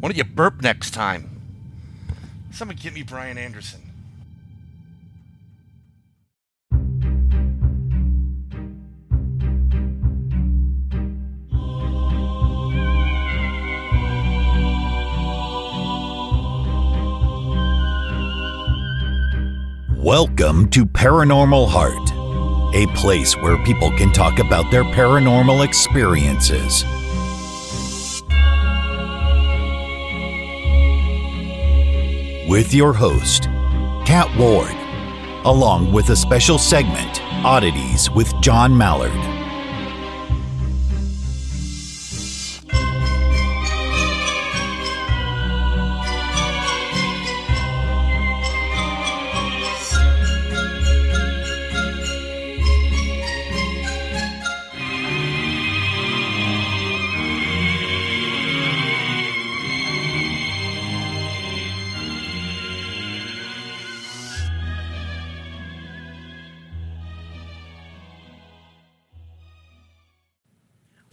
Why don't you burp next time? Someone get me Brian Anderson. Welcome to Paranormal Heart, a place where people can talk about their paranormal experiences. With your host, Kat Ward, along with a special segment, Oddities with John Mallard.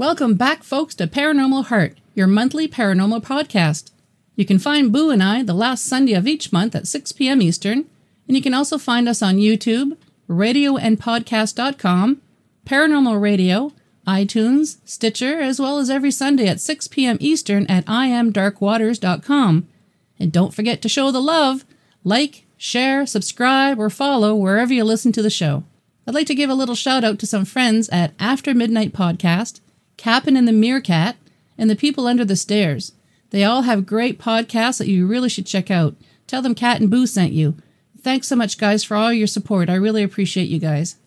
Welcome back, folks, to Paranormal Heart, your monthly paranormal podcast. You can find Boo and I the last Sunday of each month at 6 p.m. Eastern, and you can also find us on YouTube, radioandpodcast.com, Paranormal Radio, iTunes, Stitcher, as well as every Sunday at 6 p.m. Eastern at iamdarkwaters.com. And don't forget to show the love, like, share, subscribe, or follow wherever you listen to the show. I'd like to give a little shout out to some friends at After Midnight Podcast, Cap'n and the Meerkat, and The People Under the Stairs. They all have great podcasts that you really should check out. Tell them Kat and Boo sent you. Thanks so much, guys, for all your support. I really appreciate you guys.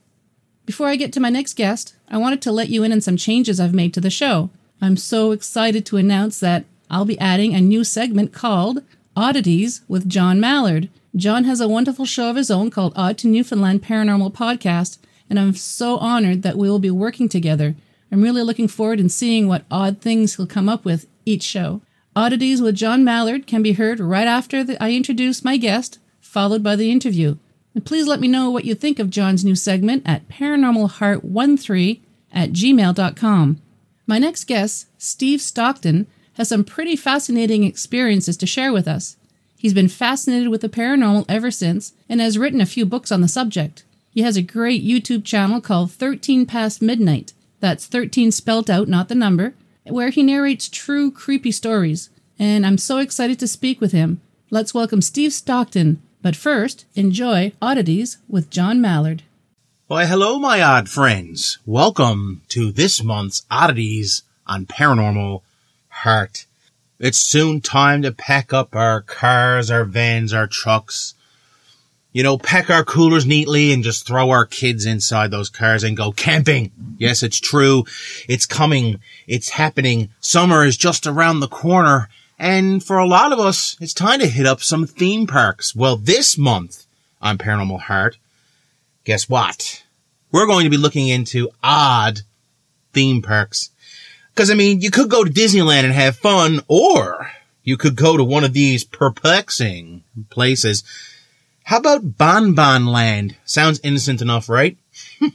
Before I get to my next guest, I wanted to let you in on some changes I've made to the show. I'm so excited to announce that I'll be adding a new segment called Oddities with John Mallard. John has a wonderful show of his own called Odd to Newfoundland Paranormal Podcast, and I'm so honored that we will be working together. I'm really looking forward and seeing what odd things he'll come up with each show. Oddities with John Mallard can be heard right after the, I introduce my guest, followed by the interview. And please let me know what you think of John's new segment at paranormalheart13 at gmail.com. My next guest, Steve Stockton, has some pretty fascinating experiences to share with us. He's been fascinated with the paranormal ever since and has written a few books on the subject. He has a great YouTube channel called 13 Past Midnight. That's 13 spelt out, not the number, where he narrates true creepy stories. And I'm so excited to speak with him. Let's welcome Steve Stockton. But first, enjoy Oddities with John Mallard. Why, hello, my odd friends. Welcome to this month's Oddities on Paranormal Heart. It's soon time to pack up our cars, our vans, our trucks. You know, pack our coolers neatly and just throw our kids inside those cars and go camping. Yes, it's true. It's coming. It's happening. Summer is just around the corner. And for a lot of us, it's time to hit up some theme parks. Well, this month on Paranormal Heart, guess what? We're going to be looking into odd theme parks. Cause I mean, you could go to Disneyland and have fun, or you could go to one of these perplexing places. How about Bon Bon Land? Sounds innocent enough, right?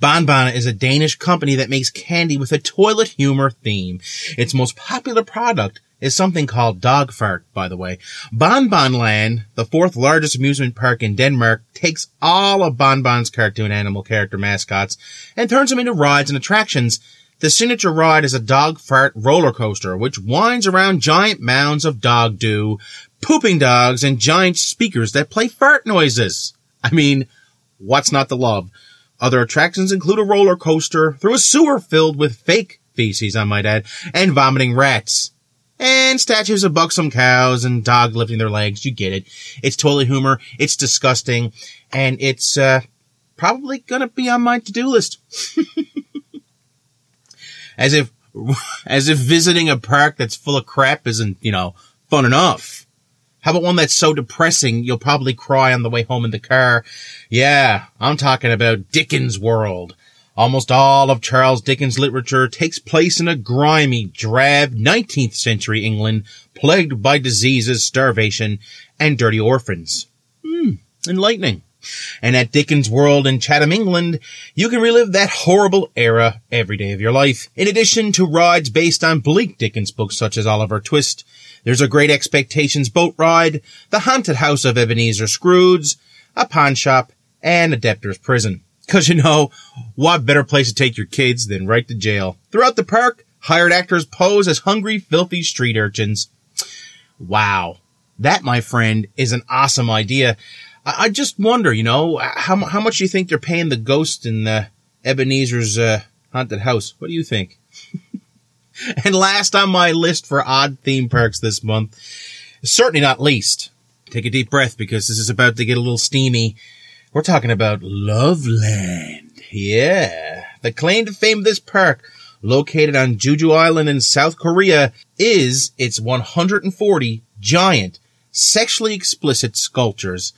Bon Bon is a Danish company that makes candy with a toilet humor theme. Its most popular product is something called Dog Fart, by the way. Bon Bon Land, the fourth largest amusement park in Denmark, takes all of Bon Bon's cartoon animal character mascots and turns them into rides and attractions The signature ride is a dog fart roller coaster, which winds around giant mounds of dog dew, pooping dogs, and giant speakers that play fart noises. I mean, what's not to love? Other attractions include a roller coaster through a sewer filled with fake feces, I might add, and vomiting rats. And statues of buxom cows and dog lifting their legs. You get it. It's totally humor. It's disgusting. And it's, uh, probably gonna be on my to-do list. as if, as if visiting a park that's full of crap isn't, you know, fun enough. How about one that's so depressing you'll probably cry on the way home in the car? Yeah, I'm talking about Dickens' World. Almost all of Charles Dickens' literature takes place in a grimy, drab 19th century England plagued by diseases, starvation, and dirty orphans. Hmm, enlightening. And at Dickens' World in Chatham, England, you can relive that horrible era every day of your life. In addition to rides based on bleak Dickens books such as Oliver Twist, there's a Great Expectations boat ride, the haunted house of Ebenezer Scrooge, a pawn shop, and a debtor's prison. Cause you know, what better place to take your kids than right to jail? Throughout the park, hired actors pose as hungry, filthy street urchins. Wow. That, my friend, is an awesome idea. I, I just wonder, you know, how, how much you think they're paying the ghost in the Ebenezer's, uh, haunted house? What do you think? and last on my list for odd theme parks this month, certainly not least, take a deep breath because this is about to get a little steamy. We're talking about Loveland. Yeah. The claim to fame of this park, located on Jeju Island in South Korea, is its 140 giant, sexually explicit sculptures.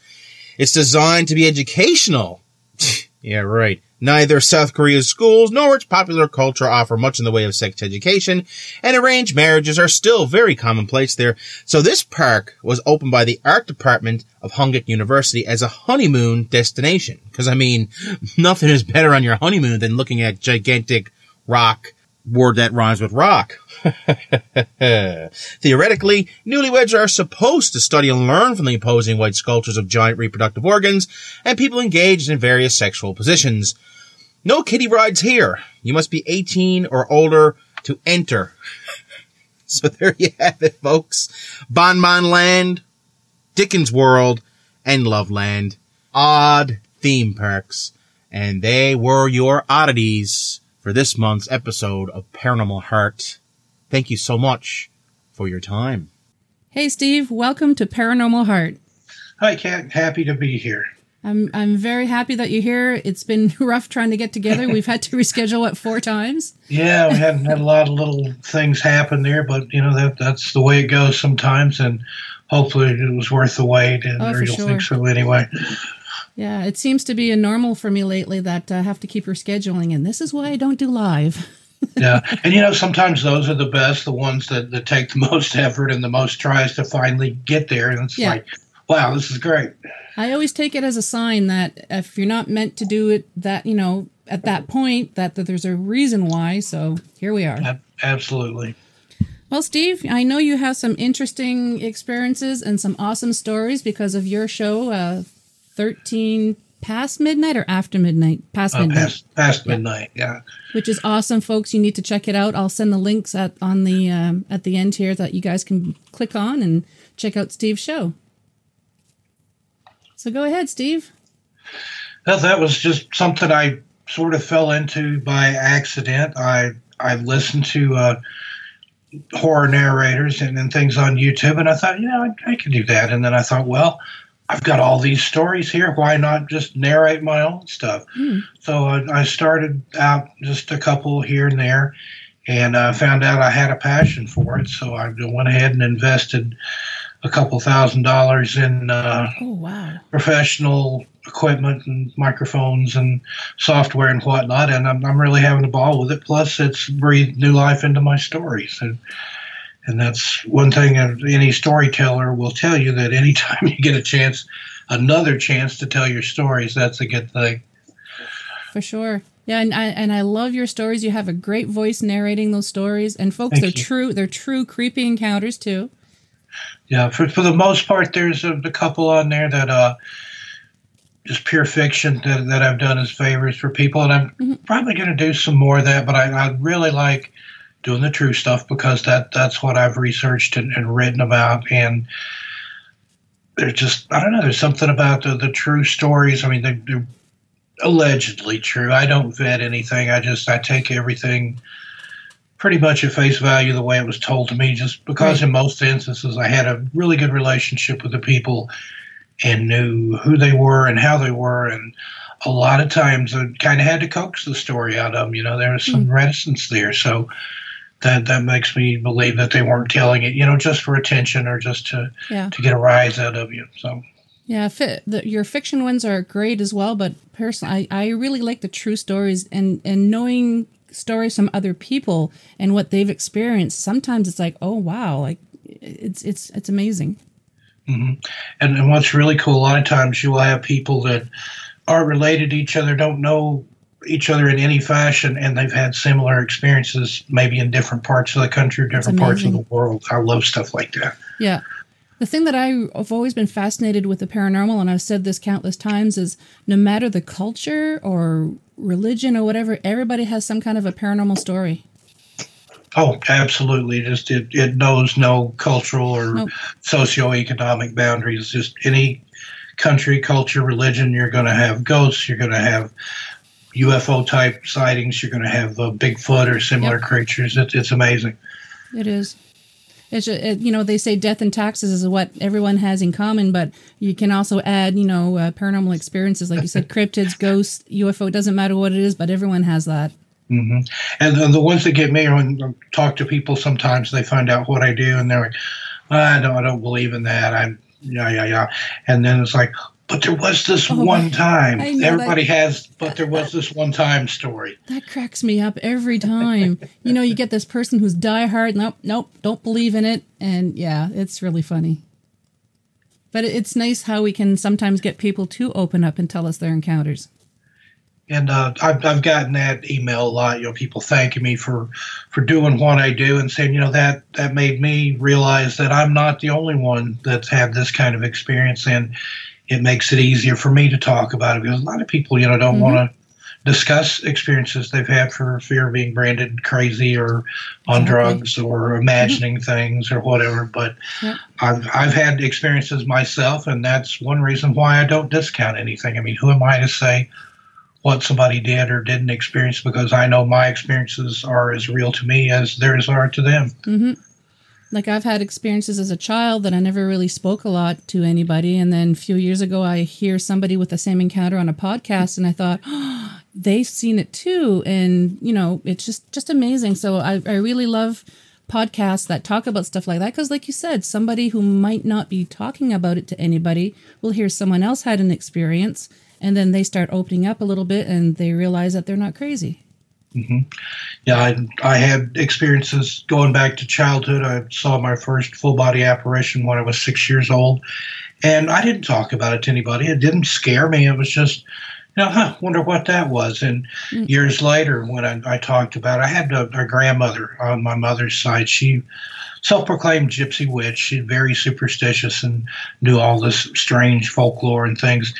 It's designed to be educational. yeah, right. Neither South Korea's schools nor its popular culture offer much in the way of sex education, and arranged marriages are still very commonplace there. So this park was opened by the art department of Hongik University as a honeymoon destination. Cause I mean, nothing is better on your honeymoon than looking at gigantic rock word that rhymes with rock. Theoretically, newlyweds are supposed to study and learn from the imposing white sculptures of giant reproductive organs and people engaged in various sexual positions. No kiddie rides here. You must be 18 or older to enter. so there you have it, folks. Bon Bon Land, Dickens World, and Loveland. Odd theme parks. And they were your oddities for this month's episode of Paranormal Heart. Thank you so much for your time. Hey, Steve, welcome to Paranormal Heart. Hi, Kat. Happy to be here. I'm I'm very happy that you're here. It's been rough trying to get together. We've had to reschedule it four times. Yeah, we had had a lot of little things happen there, but you know that that's the way it goes sometimes, and hopefully it was worth the wait. And Oh, or for you'll sure. think so anyway. Yeah, it seems to be a normal for me lately that I have to keep rescheduling, and this is why I don't do live. Yeah, and you know sometimes those are the best, the ones that, that take the most effort and the most tries to finally get there, and it's Yeah. like, wow, this is great. I always take it as a sign that if you're not meant to do it, that you know, at that point, that, that there's a reason why. So here we are. Absolutely. Well, Steve, I know you have some interesting experiences and some awesome stories because of your show, uh, 13 past midnight or after midnight? Past Uh, midnight, past past midnight. Yeah. which is awesome, folks. You need to check it out. I'll send the links at on the um, at the end here that you guys can click on and check out Steve's show. So go ahead, Steve. Well, that was just something I sort of fell into by accident. I I listened to uh, horror narrators and, and things on YouTube, and I thought, you know, I, I can do that. And then I thought, well, I've got all these stories here. Why not just narrate my own stuff? So I, I started out just a couple here and there, and I found out I had a passion for it. So I went ahead and invested a couple thousand dollars in. Uh, Oh wow. professional equipment and microphones and software and whatnot, and I'm, I'm really having a ball with it. Plus, it's breathed new life into my stories, and and that's one thing any storyteller will tell you that anytime you get a chance, another chance to tell your stories, that's a good thing. For sure. Yeah, and I and I love your stories. You have a great voice narrating those stories. And folks, Thank they're you. true. They're true creepy encounters too. Yeah, for, for the most part, there's a, a couple on there that uh, just pure fiction that, that I've done as favors for people, and I'm Mhm. probably going to do some more of that. But I, I really like doing the true stuff because that that's what I've researched and, and written about, and there's just I don't know. There's something about the, the true stories. I mean, they, they're allegedly true. I don't vet anything. I just I take everything pretty much at face value the way it was told to me. Just because Right. in most instances I had a really good relationship with the people and knew who they were and how they were and. A lot of times, I kind of had to coax the story out of them. You know, there was some hmm. reticence there, so that that makes me believe that they weren't telling it, you know, just for attention or just to Yeah. to get a rise out of you. So Yeah, fi- the, your fiction ones are great as well, but personally, I, I really like the true stories and, and knowing stories from other people and what they've experienced. Sometimes it's like, oh wow, like it's it's it's amazing. Mm-hmm. And, and what's really cool, a lot of times you will have people that are related to each other, don't know each other in any fashion, and they've had similar experiences, maybe in different parts of the country or different parts of the world. I love stuff like that. Yeah. The thing that I've always been fascinated with the paranormal, and I've said this countless times, is no matter the culture or religion or whatever, everybody has some kind of a paranormal story. Oh, absolutely. Just it, it knows no cultural or Nope. socioeconomic boundaries. Just any country, culture, religion, you're going to have ghosts, you're going to have UFO type sightings, you're going to have uh, Bigfoot or similar Yep. creatures. It, it's amazing. It is. It's ju- it, you know they say death and taxes is what everyone has in common, but you can also add you know uh, paranormal experiences like you said, cryptids, ghosts, UFO. It doesn't matter what it is, but everyone has that. hmm And the, the ones that get me when I talk to people, sometimes they find out what I do and they're like, I don't, I don't believe in that. I'm, yeah, yeah, yeah. And then it's like, but there was this Oh, one time. Everybody has, but there was this one time story. That cracks me up every time. you know, you get this person who's diehard. Nope, nope, don't believe in it, and yeah, it's really funny. But it's nice how we can sometimes get people to open up and tell us their encounters. And uh, I've, I've gotten that email a lot. You know, people thanking me for for doing what I do and saying, you know, that that made me realize that I'm not the only one that's had this kind of experience, and it makes it easier for me to talk about it because a lot of people, you know, don't Mhm. want to discuss experiences they've had for fear of being branded crazy or on Exactly. drugs or imagining things or whatever. But Yep. I've I've had experiences myself, and that's one reason why I don't discount anything. I mean, who am I to say? what somebody did or didn't experience because I know my experiences are as real to me as theirs are to them. hmm Like I've had experiences as a child that I never really spoke a lot to anybody, and then a few years ago, I hear somebody with the same encounter on a podcast, and I thought, oh, they've seen it too, and you know, it's just just amazing. So I, I really love podcasts that talk about stuff like that because, like you said, somebody who might not be talking about it to anybody will hear someone else had an experience, and then they start opening up a little bit, and they realize that they're not crazy. Yeah, I, I had experiences going back to childhood. I saw my first full body apparition when I was six years old, and I didn't talk about it to anybody. It didn't scare me. It was just, you know, huh, wonder what that was. And Mm. years later, when I, I talked about it, I had a, a grandmother on my mother's side. She self-proclaimed gypsy witch. Very superstitious and knew all this strange folklore and things.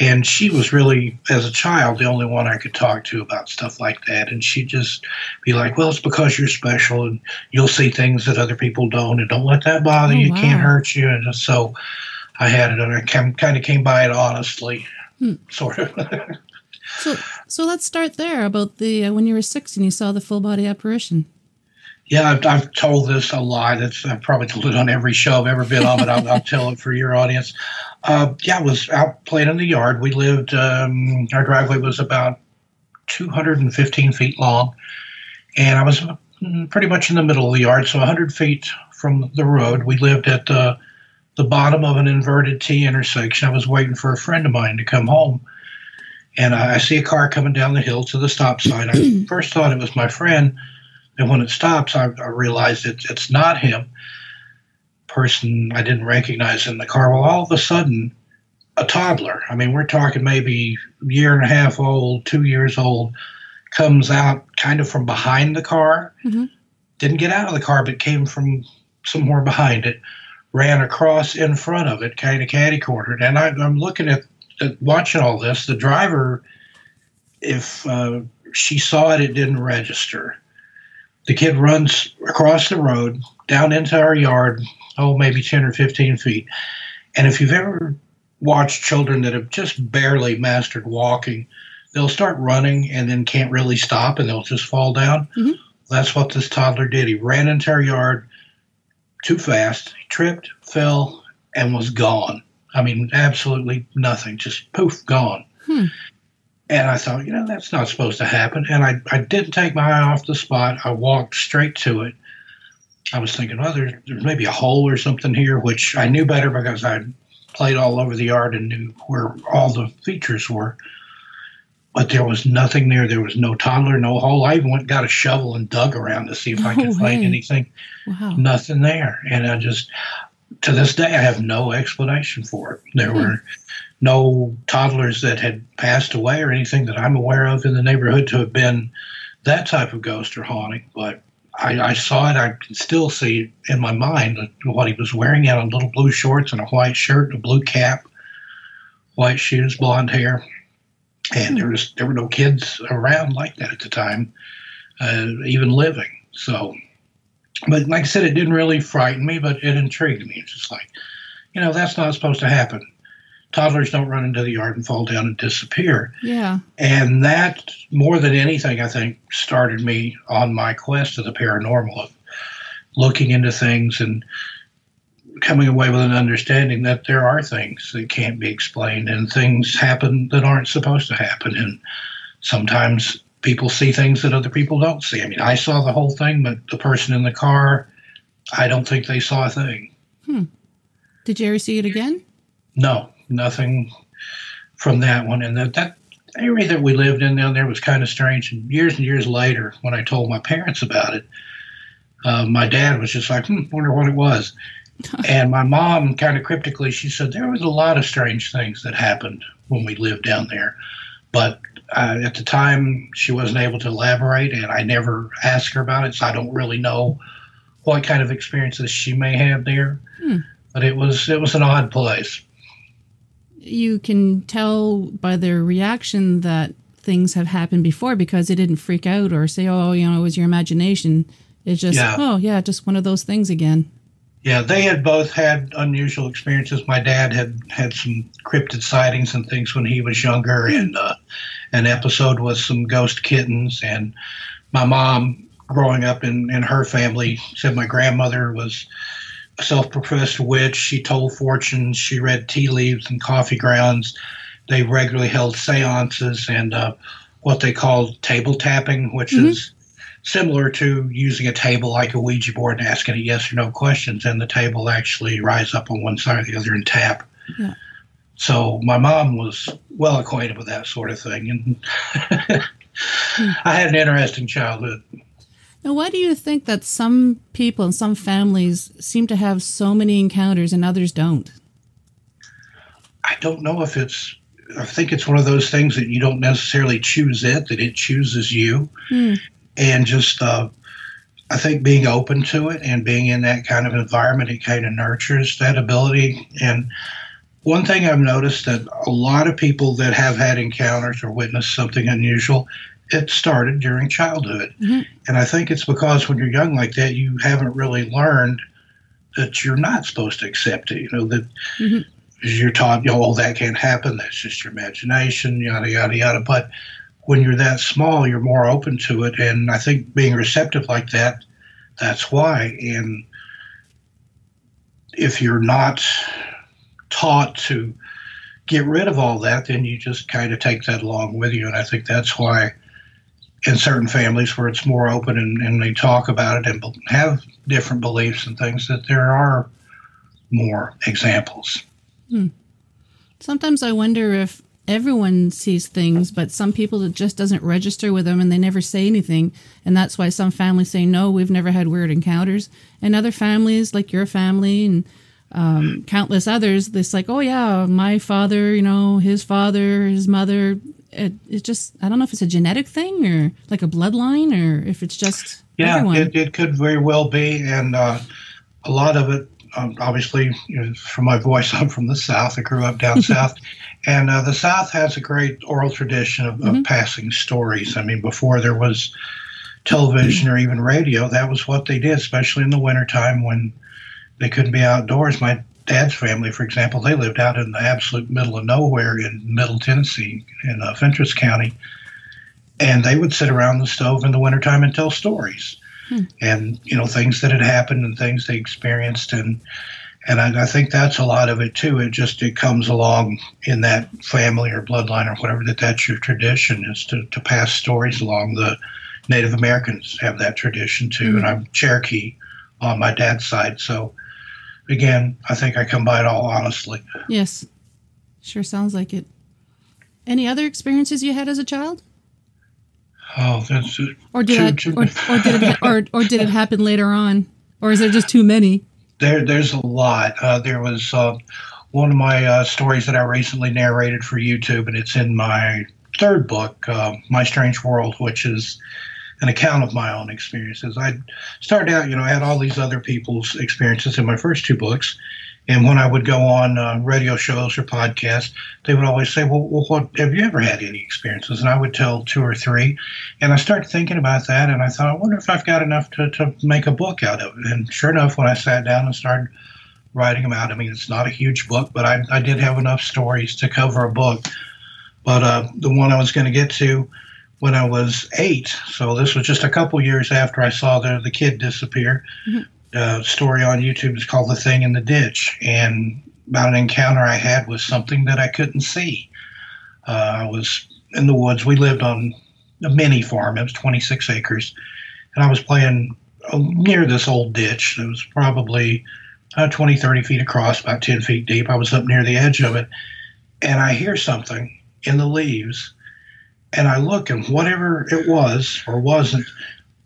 And she was really, as a child, the only one I could talk to about stuff like that. And she'd just be like, "Well, it's because you're special, and you'll see things that other people don't, and don't let that bother Oh, you. It can't hurt you." And so I had it, and I kind of came by it honestly, Hmm. sort of. So, so let's start there about the uh, when you were six and you saw the full body apparition. Yeah, I've, I've told this a lot. It's I've probably told it on every show I've ever been on, but I'll, I'll tell it for your audience. Uh, yeah, I was out playing in the yard. We lived. Um, our driveway was about 215 feet long, and I was mm, pretty much in the middle of the yard, so 100 feet from the road. We lived at the the bottom of an inverted T intersection. I was waiting for a friend of mine to come home, and I, I see a car coming down the hill to the stop sign. I first thought it was my friend. And when it stops, I, I realized it, it's not him. Person I didn't recognize in the car. Well, all of a sudden, a toddler, I mean, we're talking maybe a year and a half old, two years old, comes out kind of from behind the car. Mhm. Didn't get out of the car, but came from somewhere behind it, ran across in front of it, kind of catty cornered. And I, I'm looking at uh, watching all this, the driver, if uh, she saw it, it didn't register. The kid runs across the road down into our yard, oh, maybe 10 or 15 feet. And if you've ever watched children that have just barely mastered walking, they'll start running and then can't really stop and they'll just fall down. Mhm. That's what this toddler did. He ran into our yard too fast, he tripped, fell, and was gone. I mean, absolutely nothing, just poof, gone. Hmm. And I thought, you know, that's not supposed to happen. And I, I didn't take my eye off the spot. I walked straight to it. I was thinking, well, there's, there's maybe a hole or something here, which I knew better because I played all over the yard and knew where all the features were. But there was nothing there. There was no toddler, no hole. I even went and got a shovel and dug around to see if I No could find anything. Wow. Nothing there. And I just, to this day, I have no explanation for it. There Hmm. were no toddlers that had passed away or anything that I'm aware of in the neighborhood to have been that type of ghost or haunting. But I, I saw it. I can still see in my mind what he was wearing. He had on little blue shorts and a white shirt, and a blue cap, white shoes, blonde hair, and there was there were no kids around like that at the time, uh, even living. So, but like I said, it didn't really frighten me, but it intrigued me. It's just like, you know, that's not supposed to happen. Toddlers don't run into the yard and fall down and disappear. Yeah. And that, more than anything, I think, started me on my quest to the paranormal of looking into things and coming away with an understanding that there are things that can't be explained and things happen that aren't supposed to happen. And sometimes people see things that other people don't see. I mean, I saw the whole thing, but the person in the car, I don't think they saw a thing. Hmm. Did you ever see it again? No, nothing from that one. And that, that area that we lived in down there was kind of strange. And years and years later, when I told my parents about it, uh, my dad was just like, hmm, wonder what it was. and my mom, kind of cryptically, she said there was a lot of strange things that happened when we lived down there. But uh, at the time, she wasn't able to elaborate, and I never asked her about it, so I don't really know what kind of experiences she may have there. Hmm. But it was it was an odd place. You can tell by their reaction that things have happened before because they didn't freak out or say, "Oh, you know, it was your imagination." It's just, Yeah. "Oh, yeah, just one of those things again." Yeah, they had both had unusual experiences. My dad had had some cryptid sightings and things when he was younger, and uh, an episode with some ghost kittens. And my mom, growing up in, in her family, said my grandmother was self professed witch. She told fortunes, she read tea leaves and coffee grounds. They regularly held seances and uh, what they called table tapping, which Mhm. is similar to using a table like a Ouija board and asking it yes or no questions, and the table actually rise up on one side or the other and tap. Yeah. So my mom was well acquainted with that sort of thing, and I had an interesting childhood. Now, why do you think that some people and some families seem to have so many encounters and others don't? I don't know if it's. I think it's one of those things that you don't necessarily choose it; that it chooses you, Hmm. and just. Uh, I think being open to it and being in that kind of environment, it kind of nurtures that ability. And one thing I've noticed that a lot of people that have had encounters or witnessed something unusual, it started during childhood. Mhm. And I think it's because when you're young like that, you haven't really learned that you're not supposed to accept it. You know, that Mhm. you're taught, you know, oh, that can't happen. That's just your imagination, yada, yada, yada. But when you're that small, you're more open to it. And I think being receptive like that, that's why. And if you're not taught to get rid of all that, then you just kind of take that along with you. And I think that's why in certain families where it's more open and, and they talk about it and have different beliefs and things, that there are more examples. Sometimes I wonder if everyone sees things, but some people it just doesn't register with them and they never say anything. And that's why some families say, no, we've never had weird encounters. And other families, like your family and um, countless others, this like, oh, yeah, my father, you know, his father, his mother. It, it's just, I don't know if it's a genetic thing or like a bloodline or if it's just Yeah, everyone. it, it could very well be. And uh, a lot of it, um, obviously, you know, from my voice, I'm from the South. I grew up down south, and uh, the South has a great oral tradition of, Mhm. of passing stories. I mean, before there was television or even radio, that was what they did, especially in the wintertime when they couldn't be outdoors. My dad's family, for example, they lived out in the absolute middle of nowhere in Middle Tennessee, in uh, Fentress County, and they would sit around the stove in the wintertime and tell stories, and you know things that had happened and things they experienced, and and I, I think that's a lot of it too. It just it comes along in that family or bloodline or whatever that that's your tradition is to, to pass stories along. The Native Americans have that tradition too, and I'm Cherokee on my dad's side, so again, I think I come by it all honestly. Yes. Sure sounds like it. Any other experiences you had as a child? Oh, that's Or did Too- too- or, or did it or, or did it happen later on? Or is there just too many? There, there's a lot. Uh, there was uh, one of my uh, stories that I recently narrated for YouTube, and it's in my third book, uh, My Strange World, which is an account of my own experiences. I started out, you know, I had all these other people's experiences in my first two books. And when I would go on uh, radio shows or podcasts, they would always say, well, well, what have you ever had any experiences? And I would tell two or three. And I started thinking about that, and I thought, I wonder if I've got enough to, to make a book out of it. And sure enough, when I sat down and started writing them out, I mean, it's not a huge book, but I, I did have enough stories to cover a book. But uh, the one I was going to get to when I was eight, so this was just a couple years after I saw the, the kid disappear. Uh, story on YouTube is called The Thing in the Ditch, and about an encounter I had with something that I couldn't see. Uh, I was in the woods. We lived on a mini farm, it was 26 acres, and I was playing uh, near this old ditch. It was probably uh, 20, 30 feet across, about 10 feet deep. I was up near the edge of it, and I hear something in the leaves, and I look, and whatever it was or wasn't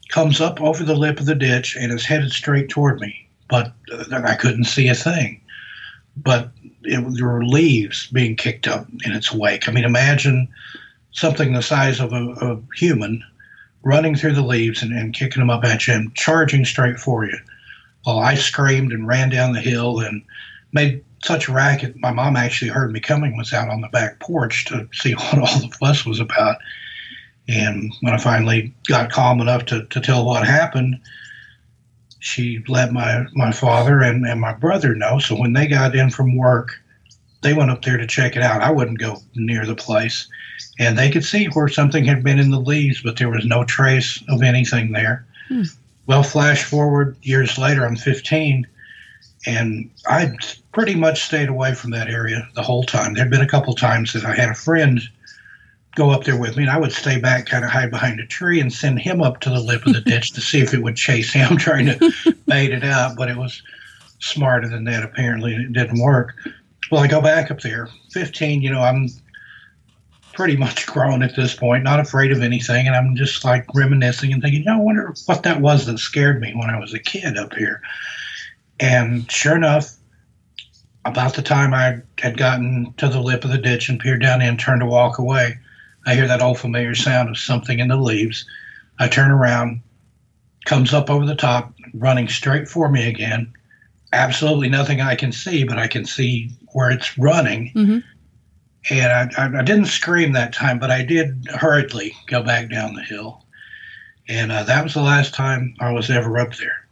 comes up over the lip of the ditch and is headed straight toward me. But uh, I couldn't see a thing. But it, there were leaves being kicked up in its wake. I mean, imagine something the size of a, a human running through the leaves and, and kicking them up at you and charging straight for you. Well, I screamed and ran down the hill and made such a racket. My mom actually heard me coming, was out on the back porch to see what all the fuss was about. And when I finally got calm enough to, to tell what happened, she let my, my father and, and my brother know. So when they got in from work, they went up there to check it out. I wouldn't go near the place. And they could see where something had been in the leaves, but there was no trace of anything there. Hmm. Well, flash forward years later, I'm 15, and I pretty much stayed away from that area the whole time. There'd been a couple times that I had a friend go up there with me, and I would stay back, kind of hide behind a tree, and send him up to the lip of the ditch to see if it would chase him, trying to bait it out. But it was smarter than that, apparently, and it didn't work. Well, I go back up there, 15, you know, I'm pretty much grown at this point, not afraid of anything, and I'm just like reminiscing and thinking, you know, I wonder what that was that scared me when I was a kid up here. And sure enough, about the time I had gotten to the lip of the ditch and peered down in, turned to walk away, I hear that old familiar sound of something in the leaves. I turn around, comes up over the top, running straight for me again. Absolutely nothing I can see, but I can see where it's running. Mhm. And I, I, I didn't scream that time, but I did hurriedly go back down the hill. And uh, that was the last time I was ever up there.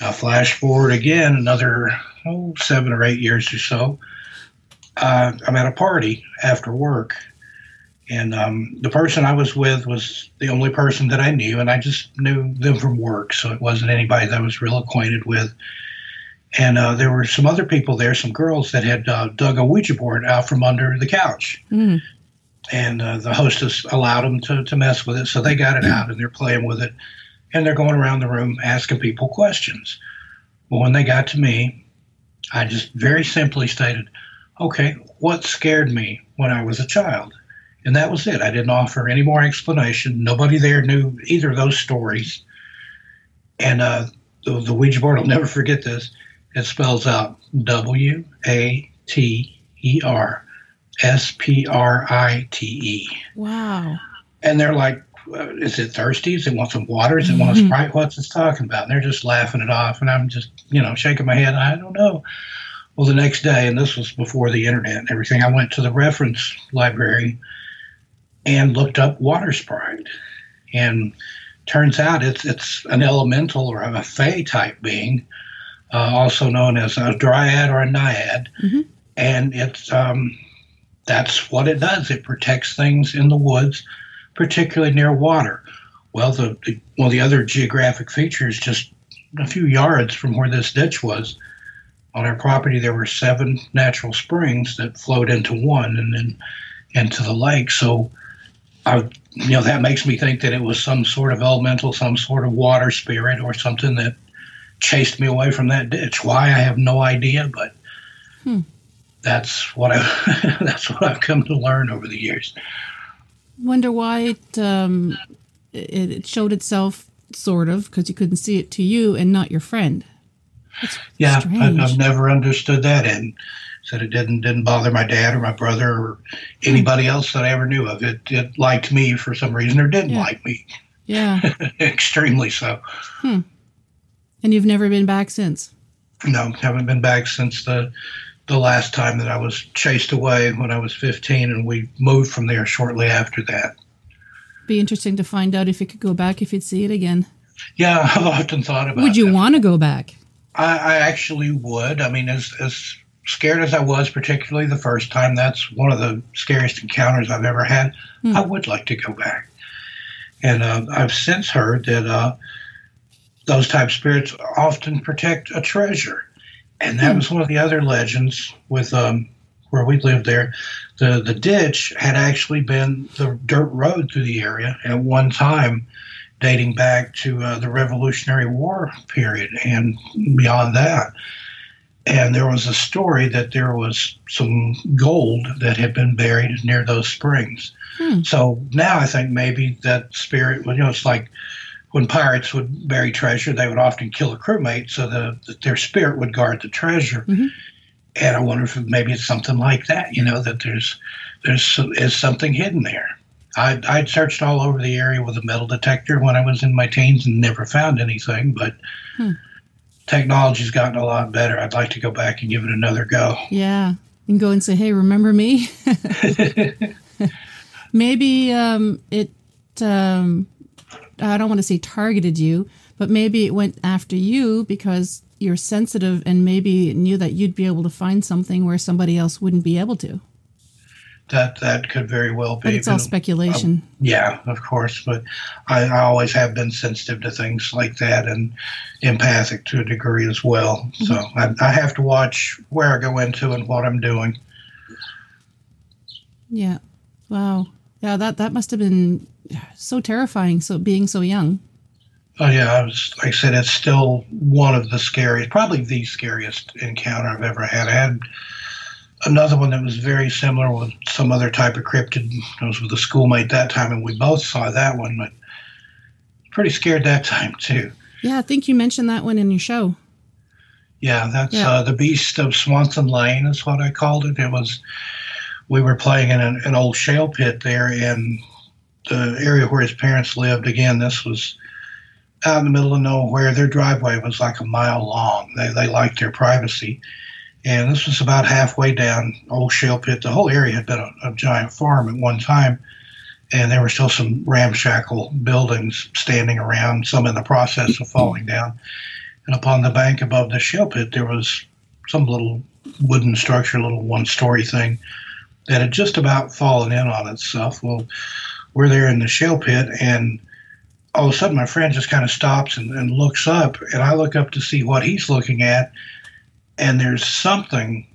Now, flash forward again another oh, seven or eight years or so. Uh, I'm at a party after work, and um, the person I was with was the only person that I knew, and I just knew them from work, so it wasn't anybody that I was real acquainted with. And uh, there were some other people there, some girls that had uh, dug a Ouija board out from under the couch Mm. and uh, the hostess allowed them to, to mess with it. So they got it out and they're playing with it, and they're going around the room asking people questions. Well, when they got to me, I just very simply stated, "Okay, what scared me when I was a child?" And that was it. I didn't offer any more explanation. Nobody there knew either of those stories. And uh, the, the Ouija board, I'll never forget this. It spells out W A T E R S P R I T E. Wow. And they're like, is it thirsty? Does it want some water? Does it want a Sprite? What's it talking about? And they're just laughing it off. And I'm just, you know, shaking my head. I don't know. Well, the next day, and this was before the internet and everything, I went to the reference library and looked up water sprite. And turns out it's it's an elemental or a fey type being, uh, also known as a dryad or a naiad. And it's um, that's what it does. It protects things in the woods, particularly near water. Well, the, the well the other geographic features just a few yards from where this ditch was on our property there were seven natural springs that flowed into one and then into the lake. So i you know that makes me think that it was some sort of elemental some sort of water spirit or something that chased me away from that ditch. Why i have no idea but hmm. that's what i that's what i've come to learn over the years Wonder why it um, it, it showed itself sort of because you couldn't see it to you and not your friend. That's Yeah, strange. I've never understood that, and said it didn't didn't bother my dad or my brother or anybody else that I ever knew of. It it liked me for some reason or didn't Yeah. like me, yeah, extremely so. Hmm. and you've never been back since. No, haven't been back since the the last time that I was chased away when I was 15, and we moved from there shortly after that. Be interesting to find out if you could go back if you'd see it again. Yeah, I've often thought about. Would you that. want to go back? I, I actually would. I mean, as as scared as I was, particularly the first time, that's one of the scariest encounters I've ever had. I would like to go back, and uh, I've since heard that uh, those type spirits often protect a treasure, and that was one of the other legends with um, where we lived there. The the ditch had actually been the dirt road through the area at one time dating back to uh, the Revolutionary War period and beyond that. And there was a story that there was some gold that had been buried near those springs. So now I think maybe that spirit, you know, it's like when pirates would bury treasure, they would often kill a crewmate so the, that their spirit would guard the treasure. And I wonder if maybe it's something like that, you know, that there's there's is something hidden there. I'd, I'd searched all over the area with a metal detector when I was in my teens and never found anything, but technology's gotten a lot better. I'd like to go back and give it another go. Yeah, and go and say, "Hey, remember me?" maybe um, it. Um, I don't want to say targeted you, but maybe it went after you because you're sensitive and maybe knew that you'd be able to find something where somebody else wouldn't be able to. That that could very well be. But it's all But, um, speculation. yeah, of course, but I, I always have been sensitive to things like that and empathic to a degree as well. Mm-hmm. So I, I have to watch where I go into and what I'm doing. yeah. Wow. Yeah, that that must have been so terrifying. So being so young. Oh yeah, I was like I said, it's still one of the scariest, probably the scariest encounter I've ever had. I had another one that was very similar with some other type of cryptid. I was with a schoolmate that time, and we both saw that one, but pretty scared that time too. Yeah, I think you mentioned that one in your show. Yeah, that's Yeah. Uh, the Beast of Swanson Lane is what I called it. It was we were playing in an, an old shale pit there, and the area where his parents lived. Again, this was out in the middle of nowhere. Their driveway was like a mile long. They they liked their privacy, and this was about halfway down old shale pit. The whole area had been a, a giant farm at one time. And there were still some ramshackle buildings standing around, some in the process of falling down. And upon the bank above the shale pit, there was some little wooden structure, a little one story thing that had just about fallen in on itself. Well, we're there in the shale pit, and all of a sudden, my friend just kind of stops and, and looks up, and I look up to see what he's looking at, and there's something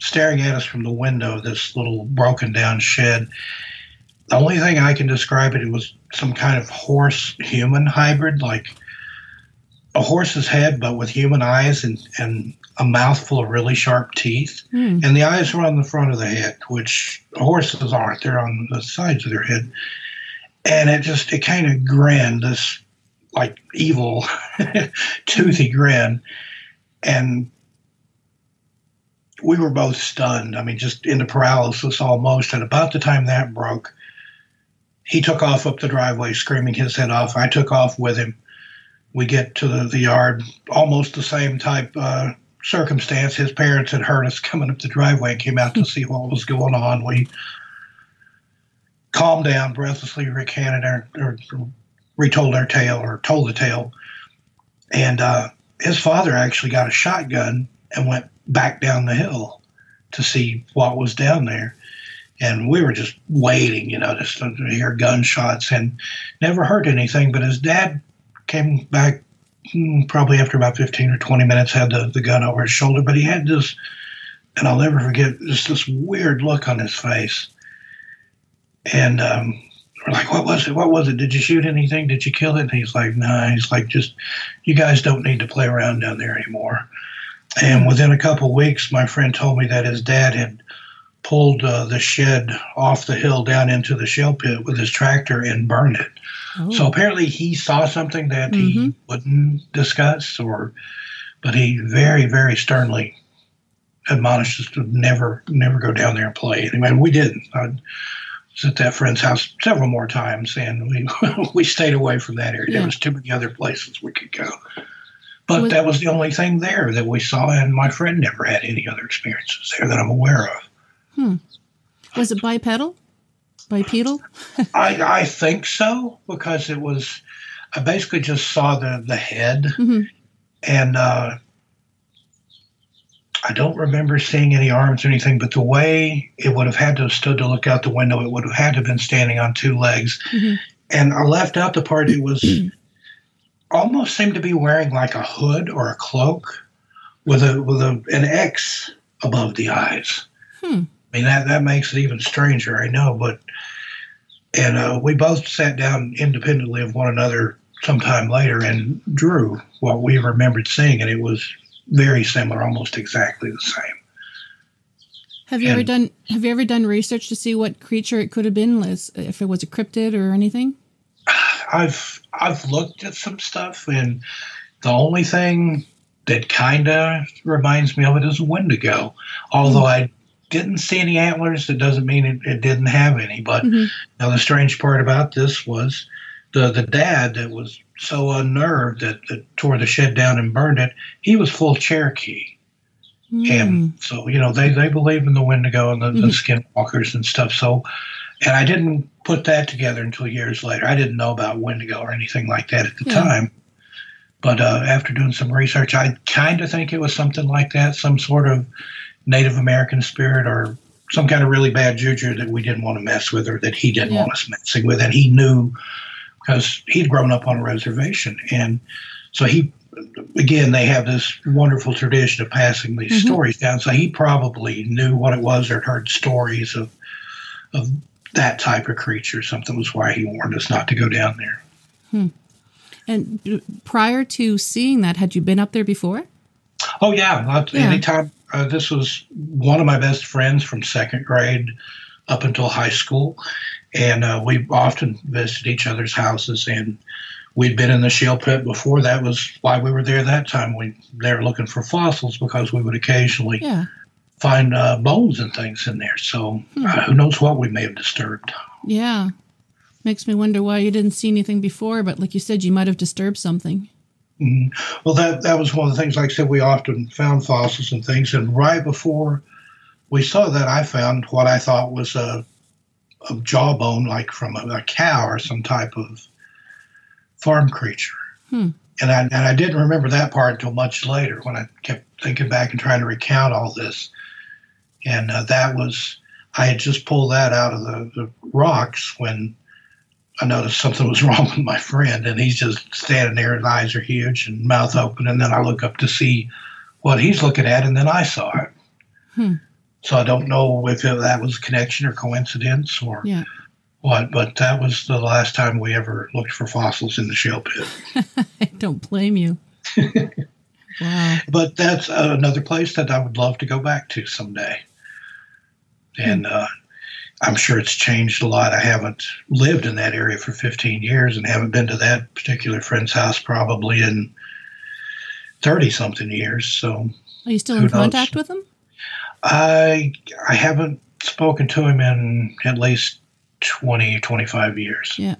staring at us from the window of this little broken down shed. The only thing I can describe it, it was some kind of horse human hybrid, like a horse's head, but with human eyes and, and a mouthful of really sharp teeth. Hmm. And the eyes were on the front of the head, which horses aren't. They're on the sides of their head. And it just, it kind of grinned, this like evil, toothy grin. And we were both stunned. I mean, just into paralysis almost. And about the time that broke, he took off up the driveway, screaming his head off. I took off with him. We get to the, the yard, almost the same type uh, circumstance. His parents had heard us coming up the driveway and came out to see what was going on. We calmed down, breathlessly recanted our, or retold our tale, or told the tale. And uh, his father actually got a shotgun and went back down the hill to see what was down there. And we were just waiting, you know, just to hear gunshots and never heard anything. But his dad came back hmm, probably after about 15 or 20 minutes, had the, the gun over his shoulder, but he had this, and I'll never forget, just this weird look on his face. And um, we're like, what was it? What was it? Did you shoot anything? Did you kill it? And he's like, no. Nah. He's like, just, you guys don't need to play around down there anymore. And within a couple weeks, my friend told me that his dad had pulled uh, the shed off the hill down into the shale pit with his tractor and burned it. Oh. So apparently he saw something that mm-hmm. he wouldn't discuss, or but he very, very sternly admonished us to never, never go down there and play. Anyway, we didn't. I was at that friend's house several more times, and we we stayed away from that area. Yeah. There was too many other places we could go. But was, that was the only thing there that we saw, and my friend never had any other experiences there that I'm aware of. Hmm. Was it bipedal? Bipedal? I, I think so because it was. I basically just saw the the head, mm-hmm. and uh, I don't remember seeing any arms or anything. But the way it would have had to have stood to look out the window, it would have had to have been standing on two legs. Mm-hmm. And I left out the part it was almost seemed to be wearing like a hood or a cloak with a with a an X above the eyes. Hmm. I mean that that makes it even stranger, I know, but and uh, we both sat down independently of one another sometime later and drew what we remembered seeing, and it was very similar, almost exactly the same. Have you and, ever done Have you ever done research to see what creature it could have been, if it was a cryptid or anything? I've I've looked at some stuff, and the only thing that kind of reminds me of it is a Wendigo. Although mm-hmm. I didn't see any antlers, it doesn't mean it, it didn't have any. But mm-hmm. now the strange part about this was the the dad that was so unnerved that, that tore the shed down and burned it. He was full Cherokee. Mm. And so, you know, they, they believe in the Wendigo and the, mm-hmm. the skinwalkers and stuff. So, and I didn't put that together until years later. I didn't know about Wendigo or anything like that at the yeah. time. But uh, after doing some research, I kind of think it was something like that, some sort of Native American spirit or some kind of really bad juju that we didn't want to mess with or that he didn't yeah. want us messing with. And he knew because he'd grown up on a reservation. And so he, again, they have this wonderful tradition of passing these mm-hmm. stories down. So he probably knew what it was or heard stories of, of that type of creature. Something was why he warned us not to go down there. Hmm. And prior to seeing that, had you been up there before? Oh yeah, yeah. anytime. Uh, this was one of my best friends from second grade up until high school, and uh, we often visited each other's houses. And we'd been in the shale pit before. That was why we were there that time. We they were looking for fossils because we would occasionally yeah find uh, bones and things in there. So hmm. uh, who knows what we may have disturbed. Yeah. Makes me wonder why you didn't see anything before, but like you said, you might have disturbed something. Mm-hmm. Well, that that was one of the things. Like I said, we often found fossils and things, and right before we saw that, I found what I thought was a, a jawbone, like from a, a, cow or some type of farm creature. Hmm. And I and I didn't remember that part until much later when I kept thinking back and trying to recount all this and uh, that was I had just pulled that out of the, the, rocks when I noticed something was wrong with my friend, and he's just standing there, his eyes are huge and mouth open, and then I look up to see what he's looking at, and then I saw it. Hmm. So I don't know if that was connection or coincidence or yeah. what, but that was the last time we ever looked for fossils in the shale pit. I don't blame you. wow. But that's another place that I would love to go back to someday and uh, I'm sure it's changed a lot. I haven't lived in that area for 15 years and haven't been to that particular friend's house probably in 30 something years. So, are you still in contact with him? I I haven't spoken to him in at least 20, 25 years. Yeah.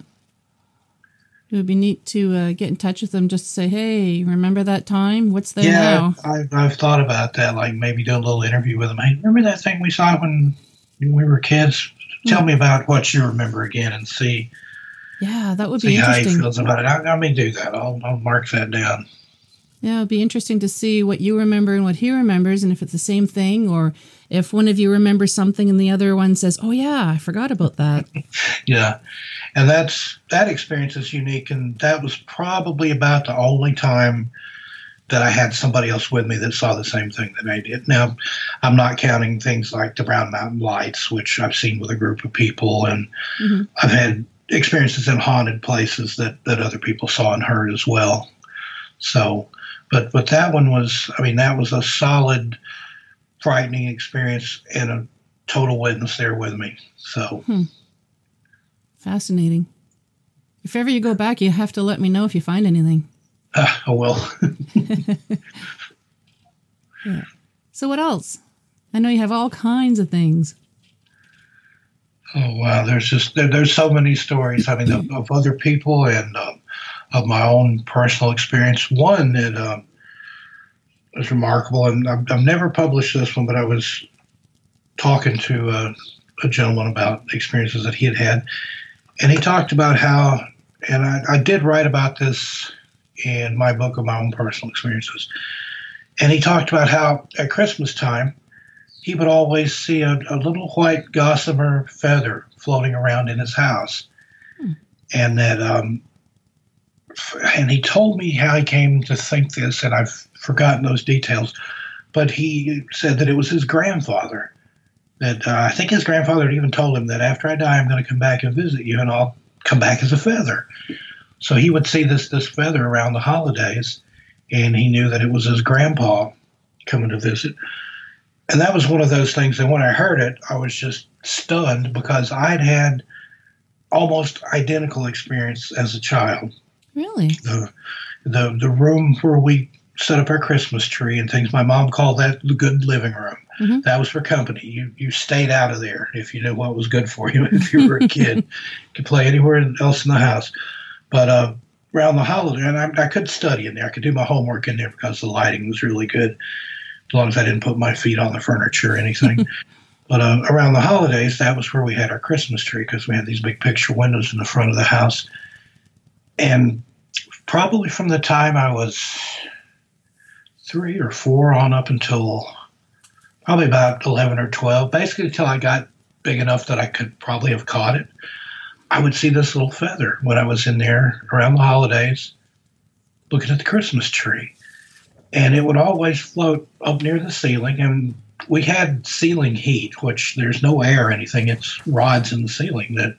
It would be neat to uh, get in touch with them just to say, hey, remember that time? What's there yeah, now? I've, I've thought about that. Like maybe do a little interview with them. Hey, remember that thing we saw when we were kids? Tell Hmm. me about what you remember again and see Yeah, that would be see how he feels about it. I, I may do that. I'll, I'll mark that down. Yeah, it'd be interesting to see what you remember and what he remembers, and if it's the same thing, or if one of you remembers something and the other one says, "Oh yeah, I forgot about that." Yeah, and that's that experience is unique, and that was probably about the only time that I had somebody else with me that saw the same thing that I did. Now, I'm not counting things like the Brown Mountain Lights, which I've seen with a group of people, and Mhm. I've had experiences in haunted places that that other people saw and heard as well. So, but but that one was, I mean, that was a solid, frightening experience, and a total witness there with me. So. Fascinating. If ever you go back, you have to let me know if you find anything. Uh, oh well. So what else? I know you have all kinds of things. Oh wow, there's just there, there's so many stories. I mean, of, of other people and um, of my own personal experience. One that um, was remarkable, and I've, I've never published this one, but I was talking to uh, a gentleman about experiences that he had had, and he talked about how, and I, I did write about this in my book of my own personal experiences, and he talked about how at Christmas time he would always see a, a little white gossamer feather floating around in his house. And that, um, f- and he told me how he came to think this, and I've forgotten those details, but he said that it was his grandfather. That uh, I think his grandfather had even told him that after I die, I'm going to come back and visit you, and I'll come back as a feather. So he would see this this feather around the holidays, and he knew that it was his grandpa coming to visit and that was one of those things And when I heard it, I was just stunned because I'd had almost identical experience as a child. Really? The the the room where we set up our Christmas tree and things. My mom called that the good living room. Mhm. That was for company. You you stayed out of there if you knew what was good for you. If you were a kid, you could play anywhere else in the house. But uh, around the holiday, and I, I could study in there. I could do my homework in there because the lighting was really good as long as I didn't put my feet on the furniture or anything. but uh, around the holidays, that was where we had our Christmas tree because we had these big picture windows in the front of the house. And probably from the time I was three or four on up until probably about 11 or 12, basically until I got big enough that I could probably have caught it, I would see this little feather when I was in there around the holidays looking at the Christmas tree and it would always float up near the ceiling. And we had ceiling heat, which there's no air or anything; it's rods in the ceiling that